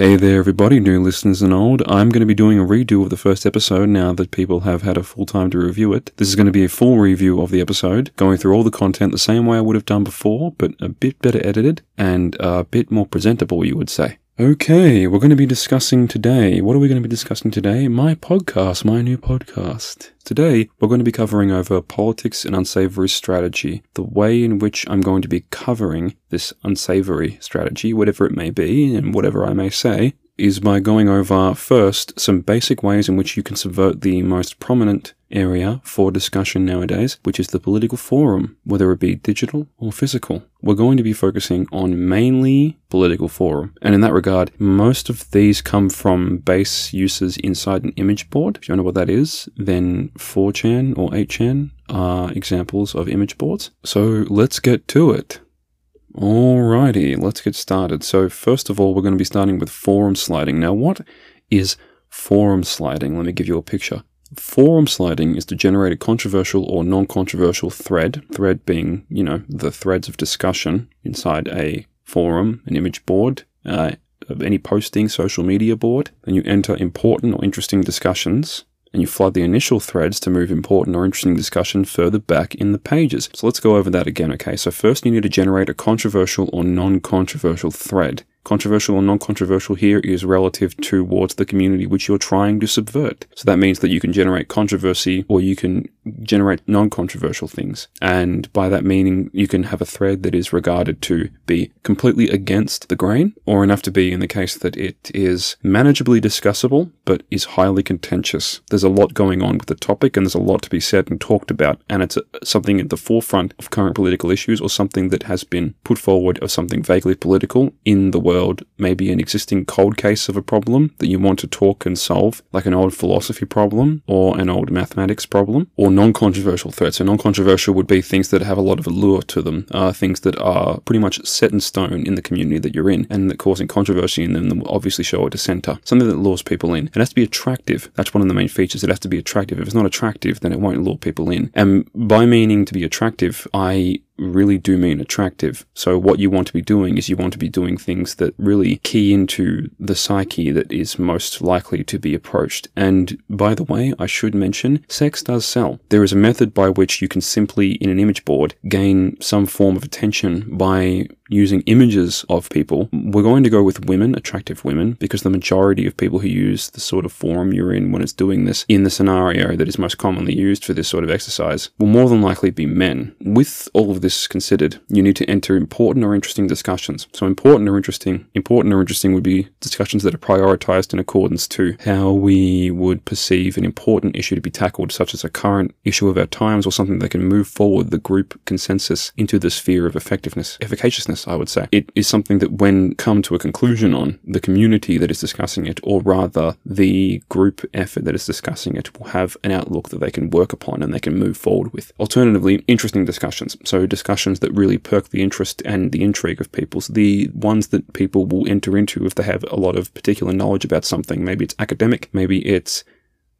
Hey there, everybody, new listeners and old. I'm going to be doing a redo of the first episode now that people have had a full time to review it. This is going to be a full review of the episode, going through all the content the same way I would have done before, but a bit better edited and a bit more presentable, you would say. Okay, we're going to be discussing today. What are we going to be discussing today? My podcast, my new podcast. Today, we're going to be covering over politics and unsavory strategy. The way in which I'm going to be covering this unsavory strategy, whatever it may be, and whatever I may say, is by going over first some basic ways in which you can subvert the most prominent area for discussion nowadays, which is the political forum, whether it be digital or physical. We're going to be focusing on mainly political forum. And in that regard, most of these come from base uses inside an image board. If you don't know what that is, then 4chan or 8chan are examples of image boards. So let's get to it. Alrighty, let's get started. So first of all, we're going to be starting with forum sliding. Now, what is forum sliding? Let me give you a picture. Forum sliding is to generate a controversial or non-controversial thread, thread being, you know, the threads of discussion inside a forum, an image board, uh, of any posting, social media board. Then you enter important or interesting discussions and you flood the initial threads to move important or interesting discussion further back in the pages. So let's go over that again, okay? So first you need to generate a controversial or non-controversial thread. Controversial or non-controversial here is relative towards the community which you're trying to subvert. So that means that you can generate controversy or you can generate non-controversial things. And by that meaning, you can have a thread that is regarded to be completely against the grain or enough to be in the case that it is manageably discussable, but is highly contentious. There's a lot going on with the topic and there's a lot to be said and talked about. And it's uh, something at the forefront of current political issues or something that has been put forward of something vaguely political in the world, maybe an existing cold case of a problem that you want to talk and solve, like an old philosophy problem or an old mathematics problem, or non-controversial threats. So non-controversial would be things that have a lot of allure to them, uh, things that are pretty much set in stone in the community that you're in, and that causing controversy in them will obviously show a dissenter. Something that lures people in. It has to be attractive. That's one of the main features. It has to be attractive. If it's not attractive, then it won't lure people in. And by meaning to be attractive, I really do mean attractive. So what you want to be doing is you want to be doing things that really key into the psyche that is most likely to be approached. And by the way, I should mention, sex does sell. There is a method by which you can simply, in an image board, gain some form of attention by using images of people. We're going to go with women, attractive women, because the majority of people who use the sort of forum you're in when it's doing this in the scenario that is most commonly used for this sort of exercise will more than likely be men. With all of this considered, you need to enter important or interesting discussions. So important or interesting, important or interesting would be discussions that are prioritized in accordance to how we would perceive an important issue to be tackled, such as a current issue of our times or something that can move forward the group consensus into the sphere of effectiveness, efficaciousness I would say. It is something that when come to a conclusion on, the community that is discussing it, or rather the group effort that is discussing it, will have an outlook that they can work upon and they can move forward with. Alternatively, interesting discussions. So discussions that really perk the interest and the intrigue of people. So the ones that people will enter into if they have a lot of particular knowledge about something. Maybe it's academic, maybe it's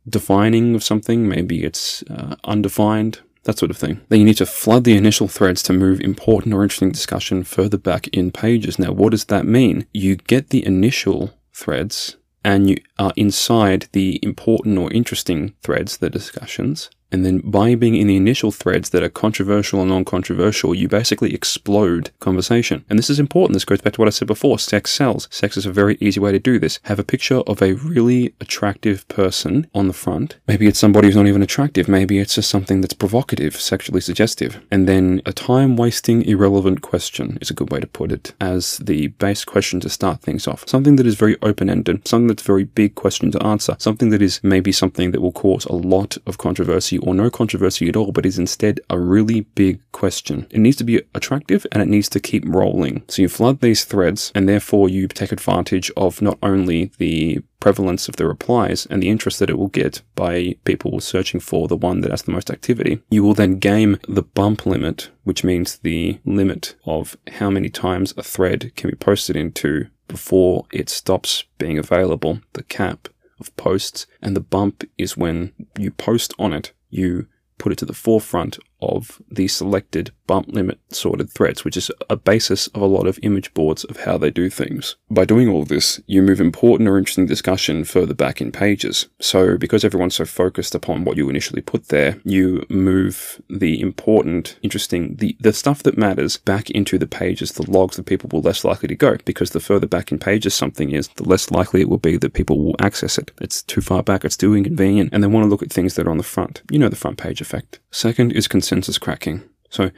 defining of something, maybe it's uh, undefined, that sort of thing. Then you need to flood the initial threads to move important or interesting discussion further back in pages. Now, what does that mean? You get the initial threads and you are inside the important or interesting threads, the discussions, and then by being in the initial threads that are controversial or non-controversial, you basically explode conversation. And this is important. This goes back to what I said before. Sex sells. Sex is a very easy way to do this. Have a picture of a really attractive person on the front. Maybe it's somebody who's not even attractive. Maybe it's just something that's provocative, sexually suggestive. And then a time-wasting, irrelevant question is a good way to put it as the base question to start things off. Something that is very open-ended. Something that's a very big question to answer. Something that is maybe something that will cause a lot of controversy or no controversy at all, but is instead a really big question. It needs to be attractive and it needs to keep rolling. So you flood these threads and therefore you take advantage of not only the prevalence of the replies and the interest that it will get by people searching for the one that has the most activity. You will then game the bump limit, which means the limit of how many times a thread can be posted into before it stops being available, the cap of posts, and the bump is when you post on it you put it to the forefront of the selected bump limit sorted threads, which is a basis of a lot of image boards of how they do things. By doing all this, you move important or interesting discussion further back in pages. So because everyone's so focused upon what you initially put there, you move the important, interesting, the, the stuff that matters back into the pages, the logs that people will less likely to go, because the further back in pages something is, the less likely it will be that people will access it. It's too far back, it's too inconvenient, and they want to look at things that are on the front. You know the front page effect. Second is consensus cracking. So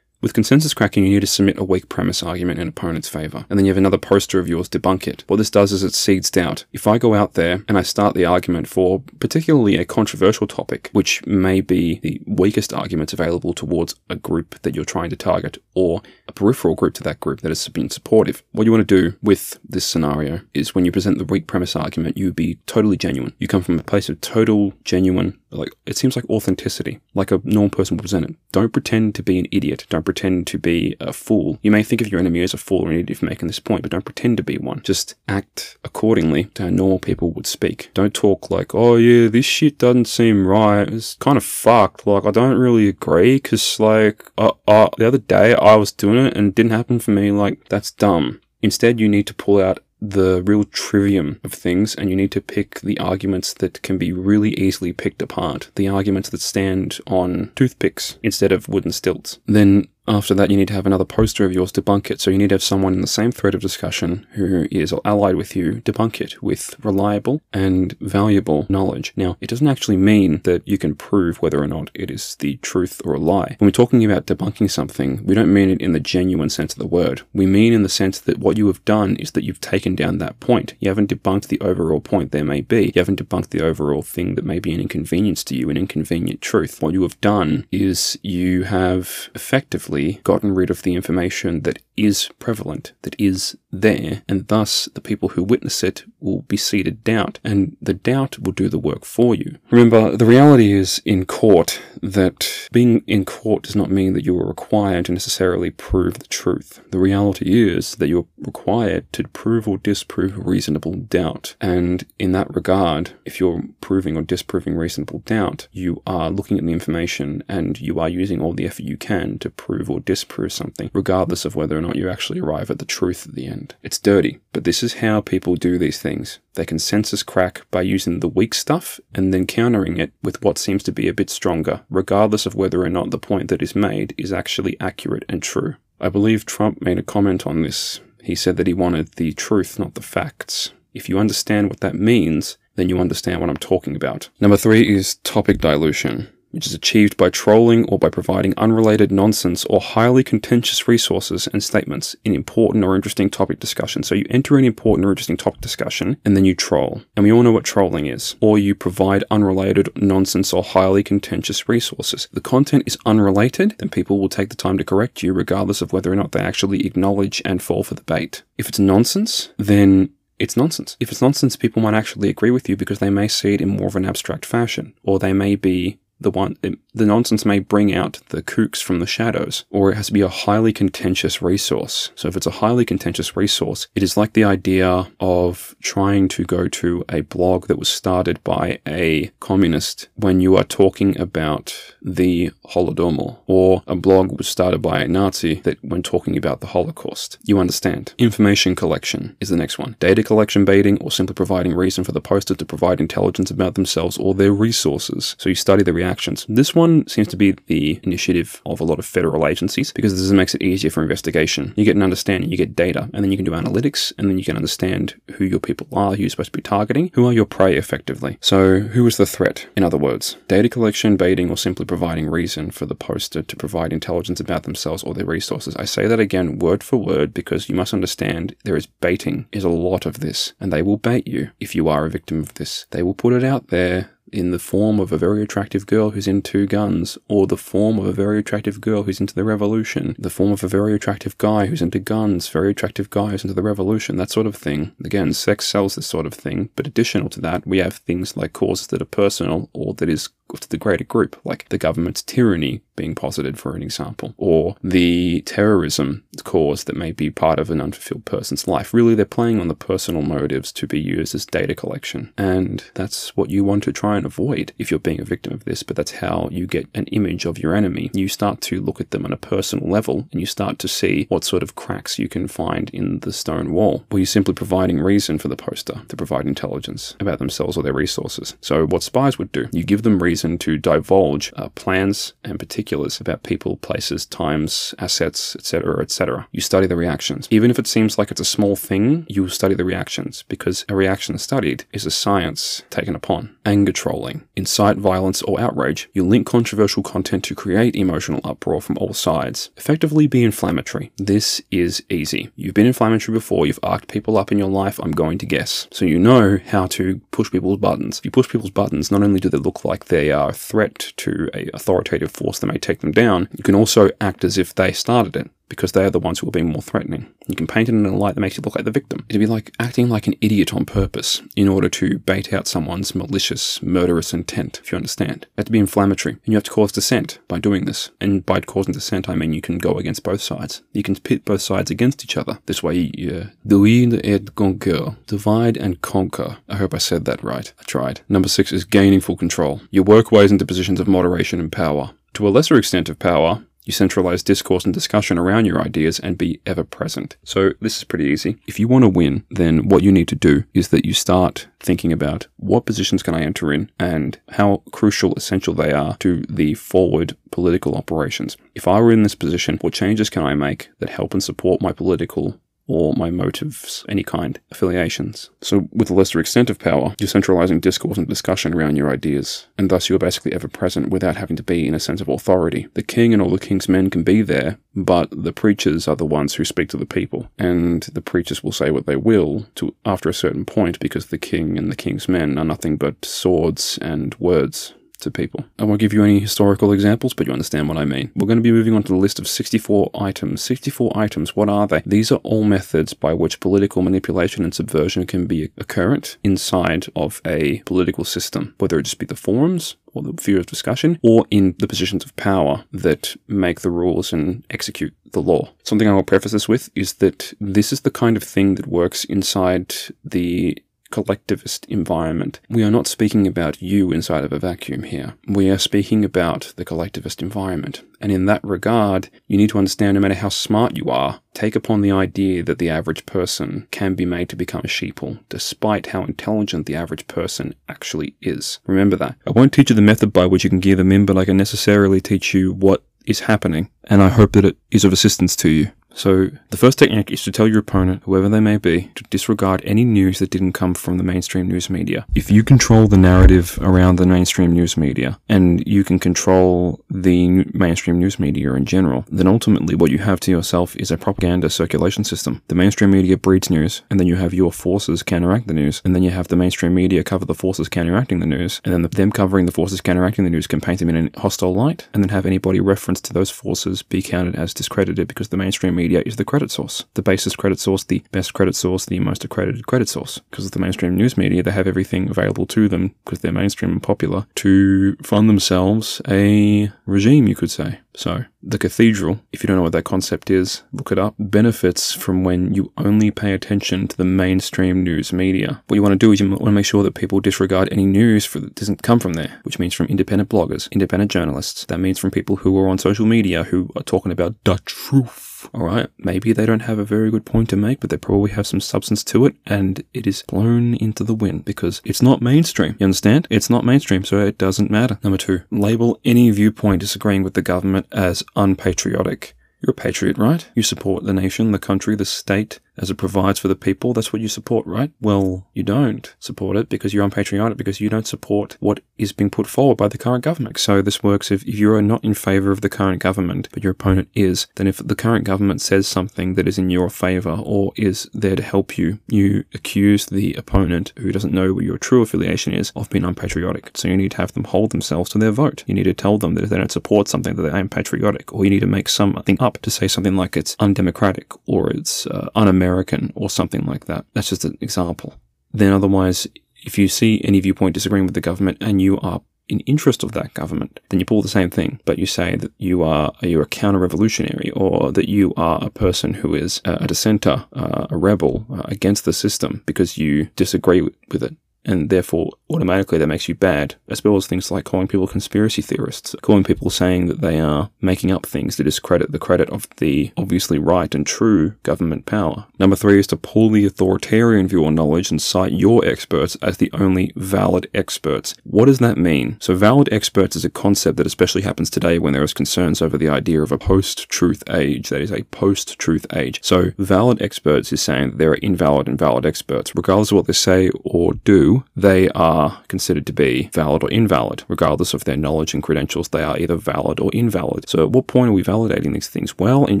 with consensus cracking, you need to submit a weak premise argument in opponent's favor, and then you have another poster of yours debunk it. What this does is it seeds doubt. If I go out there and I start the argument for particularly a controversial topic, which may be the weakest arguments available towards a group that you're trying to target, or a peripheral group to that group that has been supportive, what you want to do with this scenario is when you present the weak premise argument, you be totally genuine. You come from a place of total, genuine, like it seems like authenticity, like a normal person would present it. Don't pretend to be an idiot. Don't pretend to be a fool. You may think of your enemy as a fool or an idiot for making this point, but don't pretend to be one. Just act accordingly to how normal people would speak. Don't talk like, oh yeah, this shit doesn't seem right. It's kind of fucked. Like, I don't really agree because, like, uh, uh, the other day I was doing it and it didn't happen for me. Like, that's dumb. Instead, you need to pull out the real trivium of things and you need to pick the arguments that can be really easily picked apart, the arguments that stand on toothpicks instead of wooden stilts. Then after that, you need to have another poster of yours debunk it. So you need to have someone in the same thread of discussion who is allied with you debunk it with reliable and valuable knowledge. Now, it doesn't actually mean that you can prove whether or not it is the truth or a lie. When we're talking about debunking something, we don't mean it in the genuine sense of the word. We mean in the sense that what you have done is that you've taken down that point. You haven't debunked the overall point there may be. You haven't debunked the overall thing that may be an inconvenience to you, an inconvenient truth. What you have done is you have effectively gotten rid of the information that is prevalent, that is there, and thus the people who witness it will be seated doubt, and the doubt will do the work for you. Remember, the reality is in court that being in court does not mean that you are required to necessarily prove the truth. The reality is that you're required to prove or disprove reasonable doubt, and in that regard, if you're proving or disproving reasonable doubt, you are looking at the information and you are using all the effort you can to prove or disprove something, regardless of whether or not you actually arrive at the truth at the end. It's dirty, but this is how people do these things. They consensus crack by using the weak stuff and then countering it with what seems to be a bit stronger, regardless of whether or not the point that is made is actually accurate and true. I believe Trump made a comment on this. He said that he wanted the truth, not the facts. If you understand what that means, then you understand what I'm talking about. Number three is topic dilution which is achieved by trolling or by providing unrelated nonsense or highly contentious resources and statements in important or interesting topic discussion. So you enter an important or interesting topic discussion and then you troll. And we all know what trolling is. Or you provide unrelated nonsense or highly contentious resources. If the content is unrelated, then people will take the time to correct you regardless of whether or not they actually acknowledge and fall for the bait. If it's nonsense, then it's nonsense. If it's nonsense, people might actually agree with you because they may see it in more of an abstract fashion, or they may be the one the nonsense may bring out the kooks from the shadows, or it has to be a highly contentious resource. So if it's a highly contentious resource, it is like the idea of trying to go to a blog that was started by a communist when you are talking about the Holodomor, or a blog was started by a Nazi that when talking about the Holocaust. You understand. Information collection is the next one. Data collection baiting, or simply providing reason for the poster to provide intelligence about themselves or their resources. So you study the reactions. This one seems to be the initiative of a lot of federal agencies because this makes it easier for investigation. You get an understanding, you get data, and then you can do analytics, and then you can understand who your people are, who you're supposed to be targeting, who are your prey effectively. So who is the threat? In other words, data collection, baiting, or simply providing reason for the poster to provide intelligence about themselves or their resources. I say that again word for word because you must understand there is baiting is a lot of this, and they will bait you if you are a victim of this. They will put it out there in the form of a very attractive girl who's into guns, or the form of a very attractive girl who's into the revolution, the form of a very attractive guy who's into guns, very attractive guy who's into the revolution, that sort of thing. Again, sex sells this sort of thing, but additional to that, we have things like causes that are personal or that is to the greater group, like the government's tyranny being posited, for an example, or the terrorism cause that may be part of an unfulfilled person's life. Really, they're playing on the personal motives to be used as data collection. And that's what you want to try and avoid if you're being a victim of this, but that's how you get an image of your enemy. You start to look at them on a personal level and you start to see what sort of cracks you can find in the stone wall. Or you're simply providing reason for the poster to provide intelligence about themselves or their resources. So, what spies would do, you give them reason to divulge uh, plans and particulars about people, places, times, assets, etc., etc. You study the reactions. Even if it seems like it's a small thing, you study the reactions because a reaction studied is a science taken upon. Anger trolling, incite violence or outrage. You link controversial content to create emotional uproar from all sides. Effectively be inflammatory. This is easy. You've been inflammatory before, you've arced people up in your life, I'm going to guess. So you know how to push people's buttons. If you push people's buttons, not only do they look like they are a threat to a authoritative force that take them down, you can also act as if they started it because they are the ones who are being more threatening. You can paint it in a light that makes you look like the victim. It'd be like acting like an idiot on purpose in order to bait out someone's malicious, murderous intent, if you understand. You have to be inflammatory, and you have to cause dissent by doing this. And by causing dissent, I mean you can go against both sides. You can pit both sides against each other. This way, you divide et conquer. Divide and conquer. I hope I said that right. I tried. Number six is gaining full control. You work ways into positions of moderation and power. To a lesser extent of power, you centralize discourse and discussion around your ideas and be ever present. So this is pretty easy. If you want to win, then what you need to do is that you start thinking about what positions can I enter in and how crucial, essential they are to the forward political operations. If I were in this position, what changes can I make that help and support my political or my motives, any kind, affiliations. So, with a lesser extent of power, you're centralizing discourse and discussion around your ideas, and thus you're basically ever present without having to be in a sense of authority. The king and all the king's men can be there, but the preachers are the ones who speak to the people, and the preachers will say what they will to after a certain point because the king and the king's men are nothing but swords and words to people. I won't give you any historical examples, but you understand what I mean. We're going to be moving on to the list of 64 items. 64 items, what are they? These are all methods by which political manipulation and subversion can be occurrent inside of a political system, whether it just be the forums or the sphere of discussion, or in the positions of power that make the rules and execute the law. Something I will preface this with is that this is the kind of thing that works inside the collectivist environment. We are not speaking about you inside of a vacuum here. We are speaking about the collectivist environment. And in that regard, you need to understand no matter how smart you are, take upon the idea that the average person can be made to become a sheeple, despite how intelligent the average person actually is. Remember that. I won't teach you the method by which you can gear them in, but I can necessarily teach you what is happening, and I hope that it is of assistance to you. So, the first technique is to tell your opponent, whoever they may be, to disregard any news that didn't come from the mainstream news media. If you control the narrative around the mainstream news media, and you can control the mainstream news media in general, then ultimately what you have to yourself is a propaganda circulation system. The mainstream media breeds news, and then you have your forces counteract the news, and then you have the mainstream media cover the forces counteracting the news, and then the, them covering the forces counteracting the news can paint them in a hostile light, and then have anybody reference to those forces be counted as discredited because the mainstream media media is the credit source. The basis credit source, the best credit source, the most accredited credit source. Because of the mainstream news media, they have everything available to them because they're mainstream and popular to fund themselves a regime, you could say. So, the cathedral, if you don't know what that concept is, look it up, benefits from when you only pay attention to the mainstream news media. What you want to do is you want to make sure that people disregard any news that doesn't come from there, which means from independent bloggers, independent journalists. That means from people who are on social media who are talking about the truth. All right, maybe they don't have a very good point to make, but they probably have some substance to it, and it is blown into the wind because it's not mainstream. You understand? It's not mainstream, so it doesn't matter. Number two, label any viewpoint disagreeing with the government as unpatriotic. You're a patriot, right? You support the nation, the country, the state, as it provides for the people, that's what you support, right? Well, you don't support it because you're unpatriotic, because you don't support what is being put forward by the current government. So this works if, you are not in favor of the current government, but your opponent is, then if the current government says something that is in your favor or is there to help you, you accuse the opponent who doesn't know what your true affiliation is of being unpatriotic. So you need to have them hold themselves to their vote. You need to tell them that if they don't support something that they are unpatriotic, or you need to make something up to say something like it's undemocratic or it's uh, un-American American or something like that. That's just an example. Then otherwise, if you see any viewpoint disagreeing with the government and you are in interest of that government, then you pull the same thing, but you say that you are you're a counter-revolutionary or that you are a person who is a dissenter, uh, a rebel uh, against the system because you disagree with it and therefore automatically that makes you bad, as well as things like calling people conspiracy theorists, calling people saying that they are making up things to discredit the credit of the obviously right and true government power. Number three is to pull the authoritarian view on knowledge and cite your experts as the only valid experts. What does that mean? So valid experts is a concept that especially happens today when there is concerns over the idea of a post-truth age, that is a post-truth age. So valid experts is saying that there are invalid and valid experts, regardless of what they say or do they are considered to be valid or invalid. Regardless of their knowledge and credentials, they are either valid or invalid. So at what point are we validating these things? Well, in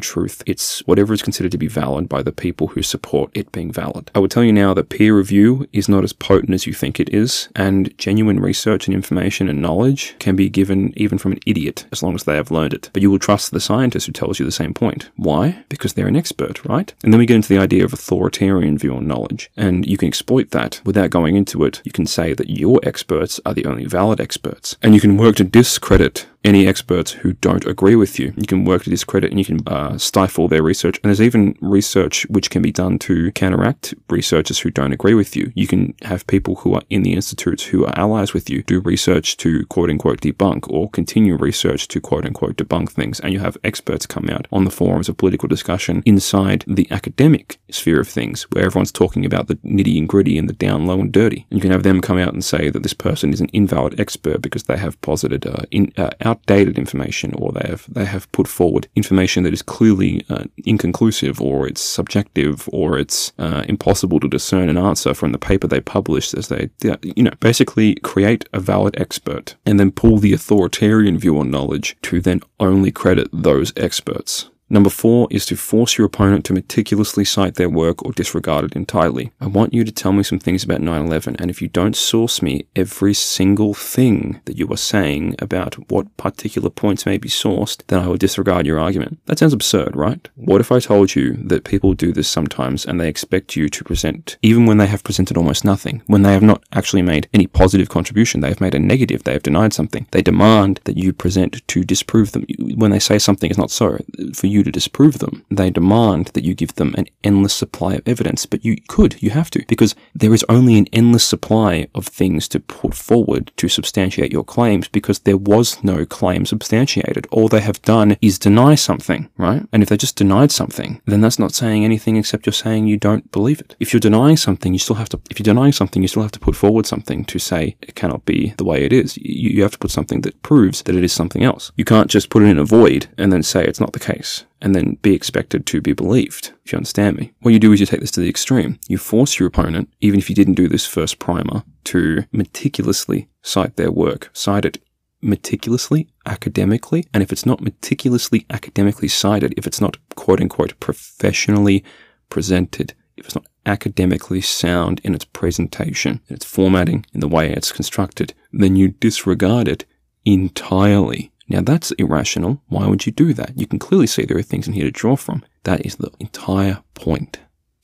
truth, it's whatever is considered to be valid by the people who support it being valid. I would tell you now that peer review is not as potent as you think it is, and genuine research and information and knowledge can be given even from an idiot as long as they have learned it. But you will trust the scientist who tells you the same point. Why? Because they're an expert, right? And then we get into the idea of authoritarian view on knowledge, and you can exploit that without going into it, you can say that your experts are the only valid experts. And you can work to discredit any experts who don't agree with you. You can work to discredit and you can uh, stifle their research. And there's even research which can be done to counteract researchers who don't agree with you. You can have people who are in the institutes who are allies with you do research to quote unquote debunk or continue research to quote unquote debunk things. And you have experts come out on the forums of political discussion inside the academic sphere of things where everyone's talking about the nitty and gritty and the down low and dirty. And you can have them come out and say that this person is an invalid expert because they have posited uh, in, uh, outdated information or they have they have put forward information that is clearly uh, inconclusive or it's subjective or it's uh, impossible to discern an answer from the paper they published as they you know basically create a valid expert and then pull the authoritarian view on knowledge to then only credit those experts Number four is to force your opponent to meticulously cite their work or disregard it entirely. I want you to tell me some things about 9 11, and if you don't source me every single thing that you are saying about what particular points may be sourced, then I will disregard your argument. That sounds absurd, right? What if I told you that people do this sometimes and they expect you to present, even when they have presented almost nothing, when they have not actually made any positive contribution, they have made a negative, they have denied something. They demand that you present to disprove them. When they say something is not so, for you you to disprove them. They demand that you give them an endless supply of evidence, but you could, you have to, because there is only an endless supply of things to put forward to substantiate your claims because there was no claim substantiated. All they have done is deny something, right? And if they just denied something, then that's not saying anything except you're saying you don't believe it. If you're denying something, you still have to, if you're denying something, you still have to put forward something to say it cannot be the way it is. You, you have to put something that proves that it is something else. You can't just put it in a void and then say it's not the case and then be expected to be believed, if you understand me. What you do is you take this to the extreme. You force your opponent, even if you didn't do this first primer, to meticulously cite their work, cite it meticulously, academically, and if it's not meticulously academically cited, if it's not quote unquote professionally presented, if it's not academically sound in its presentation, in its formatting, in the way it's constructed, then you disregard it entirely. Now that's irrational. Why would you do that? You can clearly see there are things in here to draw from. That is the entire point.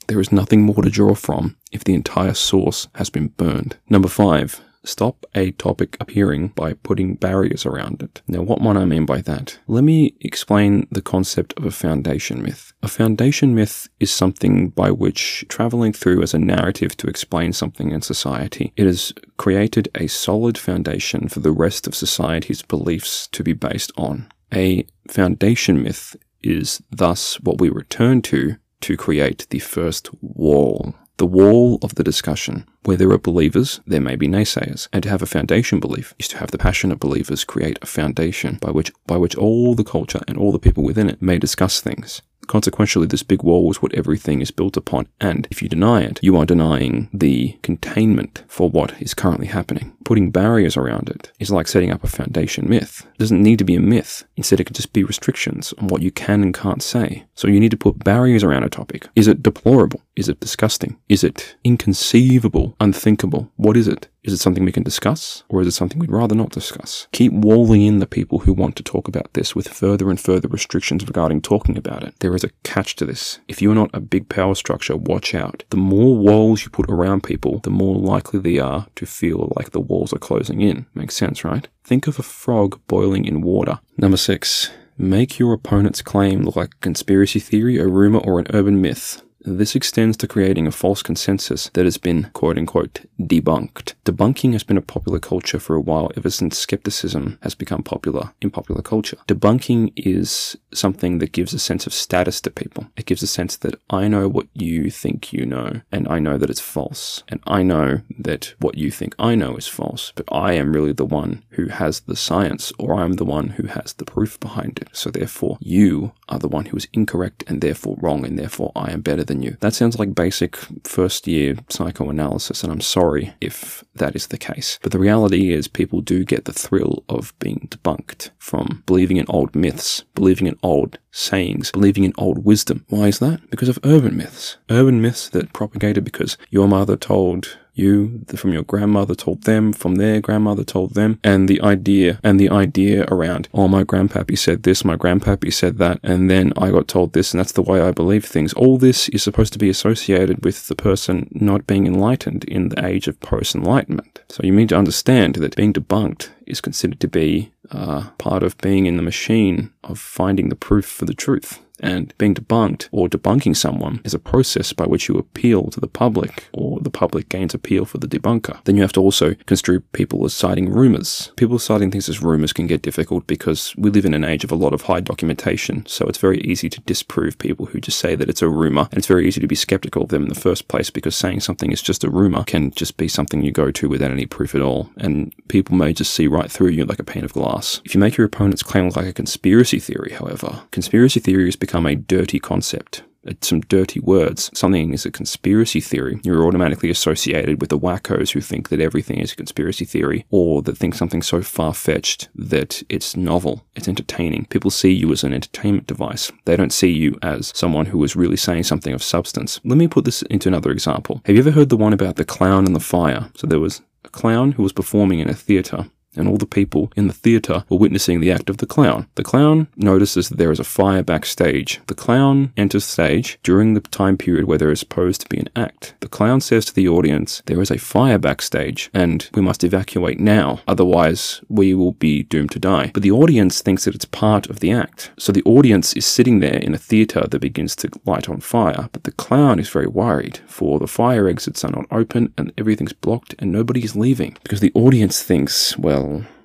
There is nothing more to draw from if the entire source has been burned. Number five, stop a topic appearing by putting barriers around it. Now, what might I mean by that? Let me explain the concept of a foundation myth. A foundation myth is something by which traveling through as a narrative to explain something in society, it has created a solid foundation for the rest of society's beliefs to be based on. A foundation myth is thus what we return to to create the first wall the wall of the discussion. Where there are believers, there may be naysayers. And to have a foundation belief is to have the passionate believers create a foundation by which, by which all the culture and all the people within it may discuss things. Consequentially, this big wall is what everything is built upon, and if you deny it, you are denying the containment for what is currently happening. Putting barriers around it is like setting up a foundation myth. It doesn't need to be a myth. Instead, it could just be restrictions on what you can and can't say. So you need to put barriers around a topic. Is it deplorable? Is it disgusting? Is it inconceivable? Unthinkable? What is it? Is it something we can discuss, or is it something we'd rather not discuss? Keep walling in the people who want to talk about this with further and further restrictions regarding talking about it. There is a catch to this. If you are not a big power structure, watch out. The more walls you put around people, the more likely they are to feel like the walls are closing in. Makes sense, right? Think of a frog boiling in water. Number six, make your opponent's claim look like a conspiracy theory, a rumor, or an urban myth. This extends to creating a false consensus that has been, quote unquote, debunked. Debunking has been a popular culture for a while ever since skepticism has become popular in popular culture. Debunking is something that gives a sense of status to people. It gives a sense that I know what you think you know, and I know that it's false. And I know that what you think I know is false, but I am really the one who has the science, or I'm the one who has the proof behind it. So therefore, you are the one who is incorrect and therefore wrong, and therefore I am better than than you. That sounds like basic first year psychoanalysis, and I'm sorry if that is the case. But the reality is, people do get the thrill of being debunked from believing in old myths, believing in old sayings, believing in old wisdom. Why is that? Because of urban myths. Urban myths that propagated because your mother told you from your grandmother told them from their grandmother told them and the idea and the idea around oh my grandpappy said this my grandpappy said that and then i got told this and that's the way i believe things. All this is supposed to be associated with the person not being enlightened in the age of post enlightenment so you need to understand that being debunked is considered to be uh, part of being in the machine of finding the proof for the truth and being debunked or debunking someone is a process by which you appeal to the public or the public gains appeal for the debunker. Then you have to also construe people as citing rumors. People citing things as rumors can get difficult because we live in an age of a lot of high documentation, so it's very easy to disprove people who just say that it's a rumor, and it's very easy to be skeptical of them in the first place because saying something is just a rumor can just be something you go to without any proof at all, and people may just see right through you like a pane of glass. If you make your opponent's claim look like a conspiracy theory, however, conspiracy theories become become a dirty concept uh, some dirty words. Something is a conspiracy theory. You're automatically associated with the wackos who think that everything is a conspiracy theory or that think something so far fetched that it's novel, it's entertaining. People see you as an entertainment device. They don't see you as someone who is really saying something of substance. Let me put this into another example. Have you ever heard the one about the clown and the fire? So there was a clown who was performing in a theater and all the people in the theatre were witnessing the act of the clown. The clown notices that there is a fire backstage. The clown enters stage during the time period where there is supposed to be an act. The clown says to the audience, There is a fire backstage, and we must evacuate now, otherwise, we will be doomed to die. But the audience thinks that it's part of the act. So the audience is sitting there in a theatre that begins to light on fire, but the clown is very worried, for the fire exits are not open and everything's blocked and nobody is leaving. Because the audience thinks, well,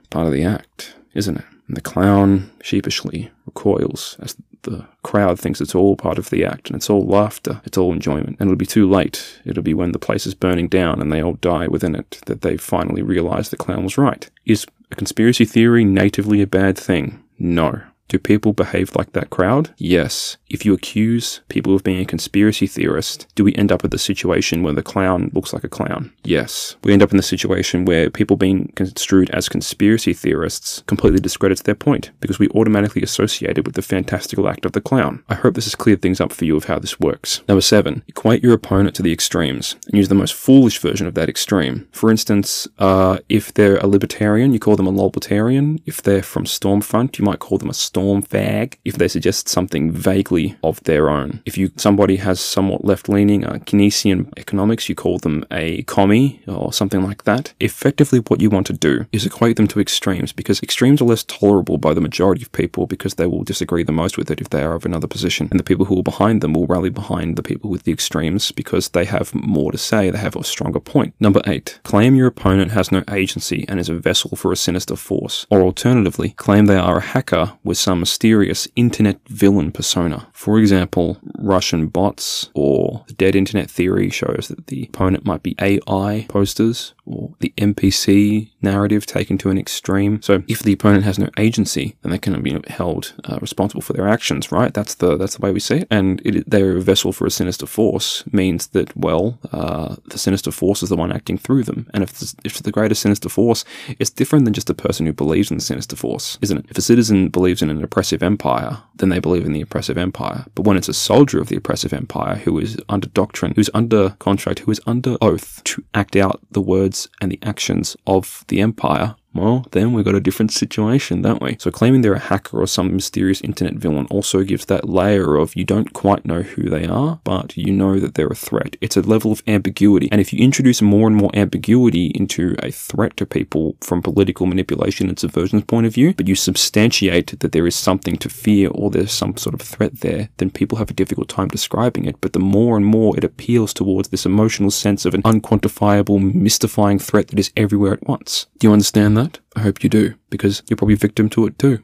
part of the act, isn't it? And the clown sheepishly recoils as the crowd thinks it's all part of the act and it's all laughter, it's all enjoyment. And it'll be too late. It'll be when the place is burning down and they all die within it that they finally realize the clown was right. Is a conspiracy theory natively a bad thing? No. Do people behave like that crowd? Yes. If you accuse people of being a conspiracy theorist, do we end up with the situation where the clown looks like a clown? Yes. We end up in the situation where people being construed as conspiracy theorists completely discredits their point because we automatically associate it with the fantastical act of the clown. I hope this has cleared things up for you of how this works. Number seven, equate your opponent to the extremes and use the most foolish version of that extreme. For instance, uh, if they're a libertarian, you call them a lolbertarian. If they're from Stormfront, you might call them a storm fag if they suggest something vaguely of their own. If you somebody has somewhat left-leaning uh, Keynesian economics, you call them a commie or something like that. Effectively, what you want to do is equate them to extremes because extremes are less tolerable by the majority of people because they will disagree the most with it if they are of another position, and the people who are behind them will rally behind the people with the extremes because they have more to say, they have a stronger point. Number eight, claim your opponent has no agency and is a vessel for a sinister force, or alternatively, claim they are a hacker with some mysterious internet villain persona. For example, Russian bots or the dead internet theory shows that the opponent might be AI posters or the NPC narrative taken to an extreme. So if the opponent has no agency, then they can be held uh, responsible for their actions, right? That's the that's the way we see it. And it, they're a vessel for a sinister force means that well, uh, the sinister force is the one acting through them. And if the, if the greater sinister force, it's different than just a person who believes in the sinister force, isn't it? If a citizen believes in an oppressive empire, then they believe in the oppressive empire. But when it's a soldier of the oppressive empire who is under doctrine, who's under contract, who is under oath to act out the words words and the actions of the Empire, well, then we've got a different situation, don't we? So claiming they're a hacker or some mysterious internet villain also gives that layer of you don't quite know who they are, but you know that they're a threat. It's a level of ambiguity. And if you introduce more and more ambiguity into a threat to people from political manipulation and subversion's point of view, but you substantiate that there is something to fear or there's some sort of threat there, then people have a difficult time describing it. But the more and more it appeals towards this emotional sense of an unquantifiable, mystifying threat that is everywhere at once. Do you understand that? I hope you do, because your probably victim to it too.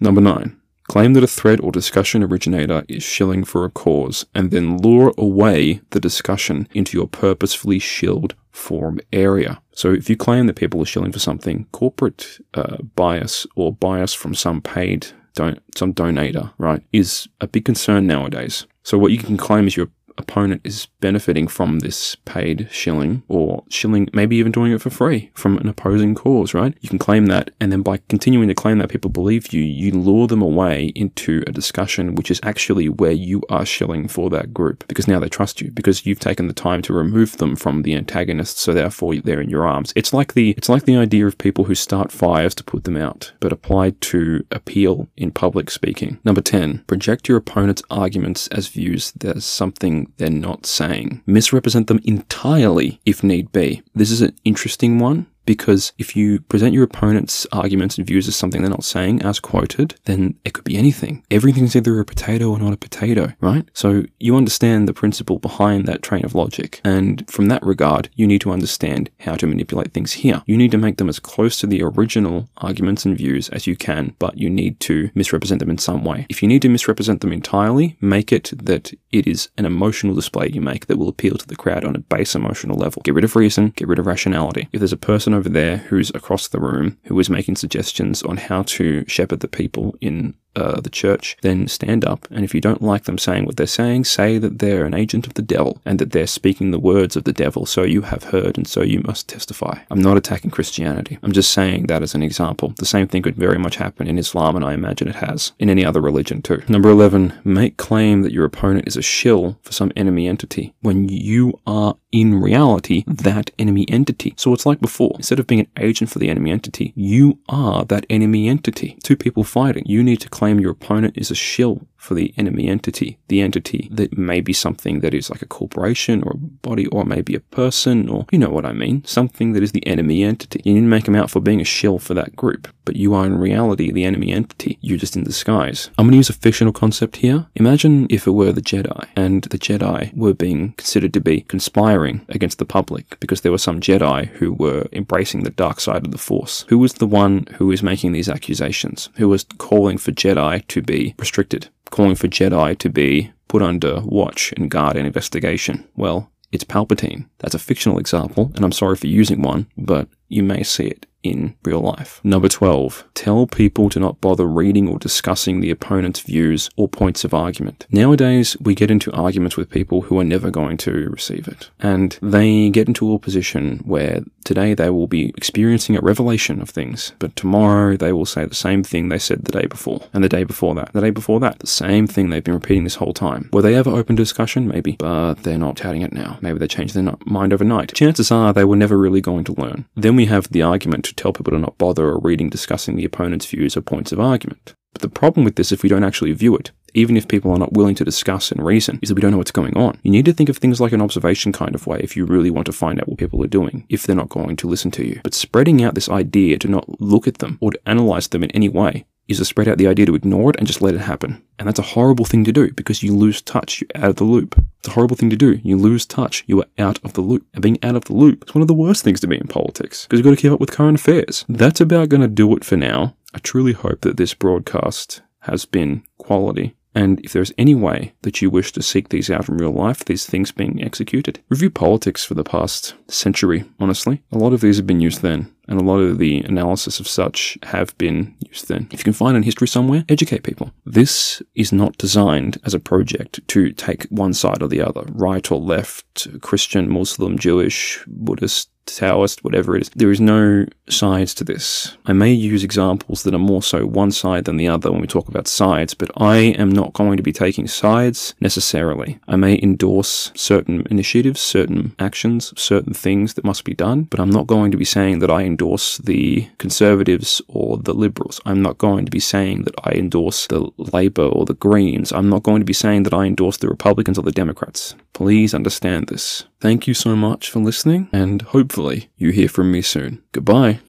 Number 9. Claim that a thread or discussion originator is shilling for a cause, and then lure away the discussion into your purposefully shilled forum area. So if you claim that people are shilling for something, corporate uh, bias or bias from some paid don't some donator, right, is a big concern nowadays. So what you can claim is you're opponent is benefiting from this paid shilling or shilling, maybe even doing it for free from an opposing cause, right? You can claim that. And then by continuing to claim that people believe you, you lure them away into a discussion, which is actually where you are shilling for that group because now they trust you because you've taken the time to remove them from the antagonist. So therefore they're in your arms. It's like the, it's like the idea of people who start fires to put them out, but applied to appeal in public speaking. Number 10, project your opponent's arguments as views. There's something they're not saying. Misrepresent them entirely if need be. This is an interesting one because if you present your opponent's arguments and views as something they're not saying, as quoted, then it could be anything. Everything's either a potato or not a potato, right? So you understand the principle behind that train of logic. And from that regard, you need to understand how to manipulate things here. You need to make them as close to the original arguments and views as you can, but you need to misrepresent them in some way. If you need to misrepresent them entirely, make it that it is an emotional display you make that will appeal to the crowd on a base emotional level. Get rid of reason, get rid of rationality. If there's a person over there who's across the room who is making suggestions on how to shepherd the people in uh, the church, then stand up. And if you don't like them saying what they're saying, say that they're an agent of the devil and that they're speaking the words of the devil. So you have heard and so you must testify. I'm not attacking Christianity. I'm just saying that as an example. The same thing could very much happen in Islam, and I imagine it has in any other religion too. Number 11, make claim that your opponent is a shill for some enemy entity when you are in reality that enemy entity. So it's like before. Instead of being an agent for the enemy entity, you are that enemy entity. Two people fighting. You need to claim claim your opponent is a shill for the enemy entity, the entity that may be something that is like a corporation or a body or maybe a person or you know what I mean, something that is the enemy entity. You make them out for being a shill for that group, but you are in reality the enemy entity. You're just in disguise. I'm going to use a fictional concept here. Imagine if it were the Jedi and the Jedi were being considered to be conspiring against the public because there were some Jedi who were embracing the dark side of the Force. Who was the one who was making these accusations? Who was calling for Jedi to be restricted? Calling for Jedi to be put under watch and guard and investigation. Well, it's Palpatine. That's a fictional example, and I'm sorry for using one, but you may see it in real life. Number 12. Tell people to not bother reading or discussing the opponent's views or points of argument. Nowadays, we get into arguments with people who are never going to receive it. And they get into a position where today they will be experiencing a revelation of things, but tomorrow they will say the same thing they said the day before, and the day before that, the day before that, the same thing they've been repeating this whole time. Were they ever open to discussion? Maybe, but they're not touting it now. Maybe they changed their mind overnight. Chances are they were never really going to learn. Then we have the argument tell people to not bother or reading discussing the opponent's views or points of argument. But the problem with this, if we don't actually view it, even if people are not willing to discuss and reason, is that we don't know what's going on. You need to think of things like an observation kind of way if you really want to find out what people are doing, if they're not going to listen to you. But spreading out this idea to not look at them or to analyze them in any way is to spread out the idea to ignore it and just let it happen. And that's a horrible thing to do because you lose touch. You're out of the loop. It's a horrible thing to do. You lose touch. You are out of the loop. And being out of the loop is one of the worst things to be in politics because you've got to keep up with current affairs. That's about going to do it for now. I truly hope that this broadcast has been quality. And if there's any way that you wish to seek these out in real life, these things being executed, review politics for the past century, honestly. A lot of these have been used then. And a lot of the analysis of such have been used then. If you can find in history somewhere, educate people. This is not designed as a project to take one side or the other, right or left, Christian, Muslim, Jewish, Buddhist, Taoist, whatever it is. There is no sides to this. I may use examples that are more so one side than the other when we talk about sides, but I am not going to be taking sides necessarily. I may endorse certain initiatives, certain actions, certain things that must be done, but I'm not going to be saying that I endorse the Conservatives or the Liberals. I'm not going to be saying that I endorse the Labour or the Greens. I'm not going to be saying that I endorse the Republicans or the Democrats. Please understand this. Thank you so much for listening, and hopefully you hear from me soon. Goodbye.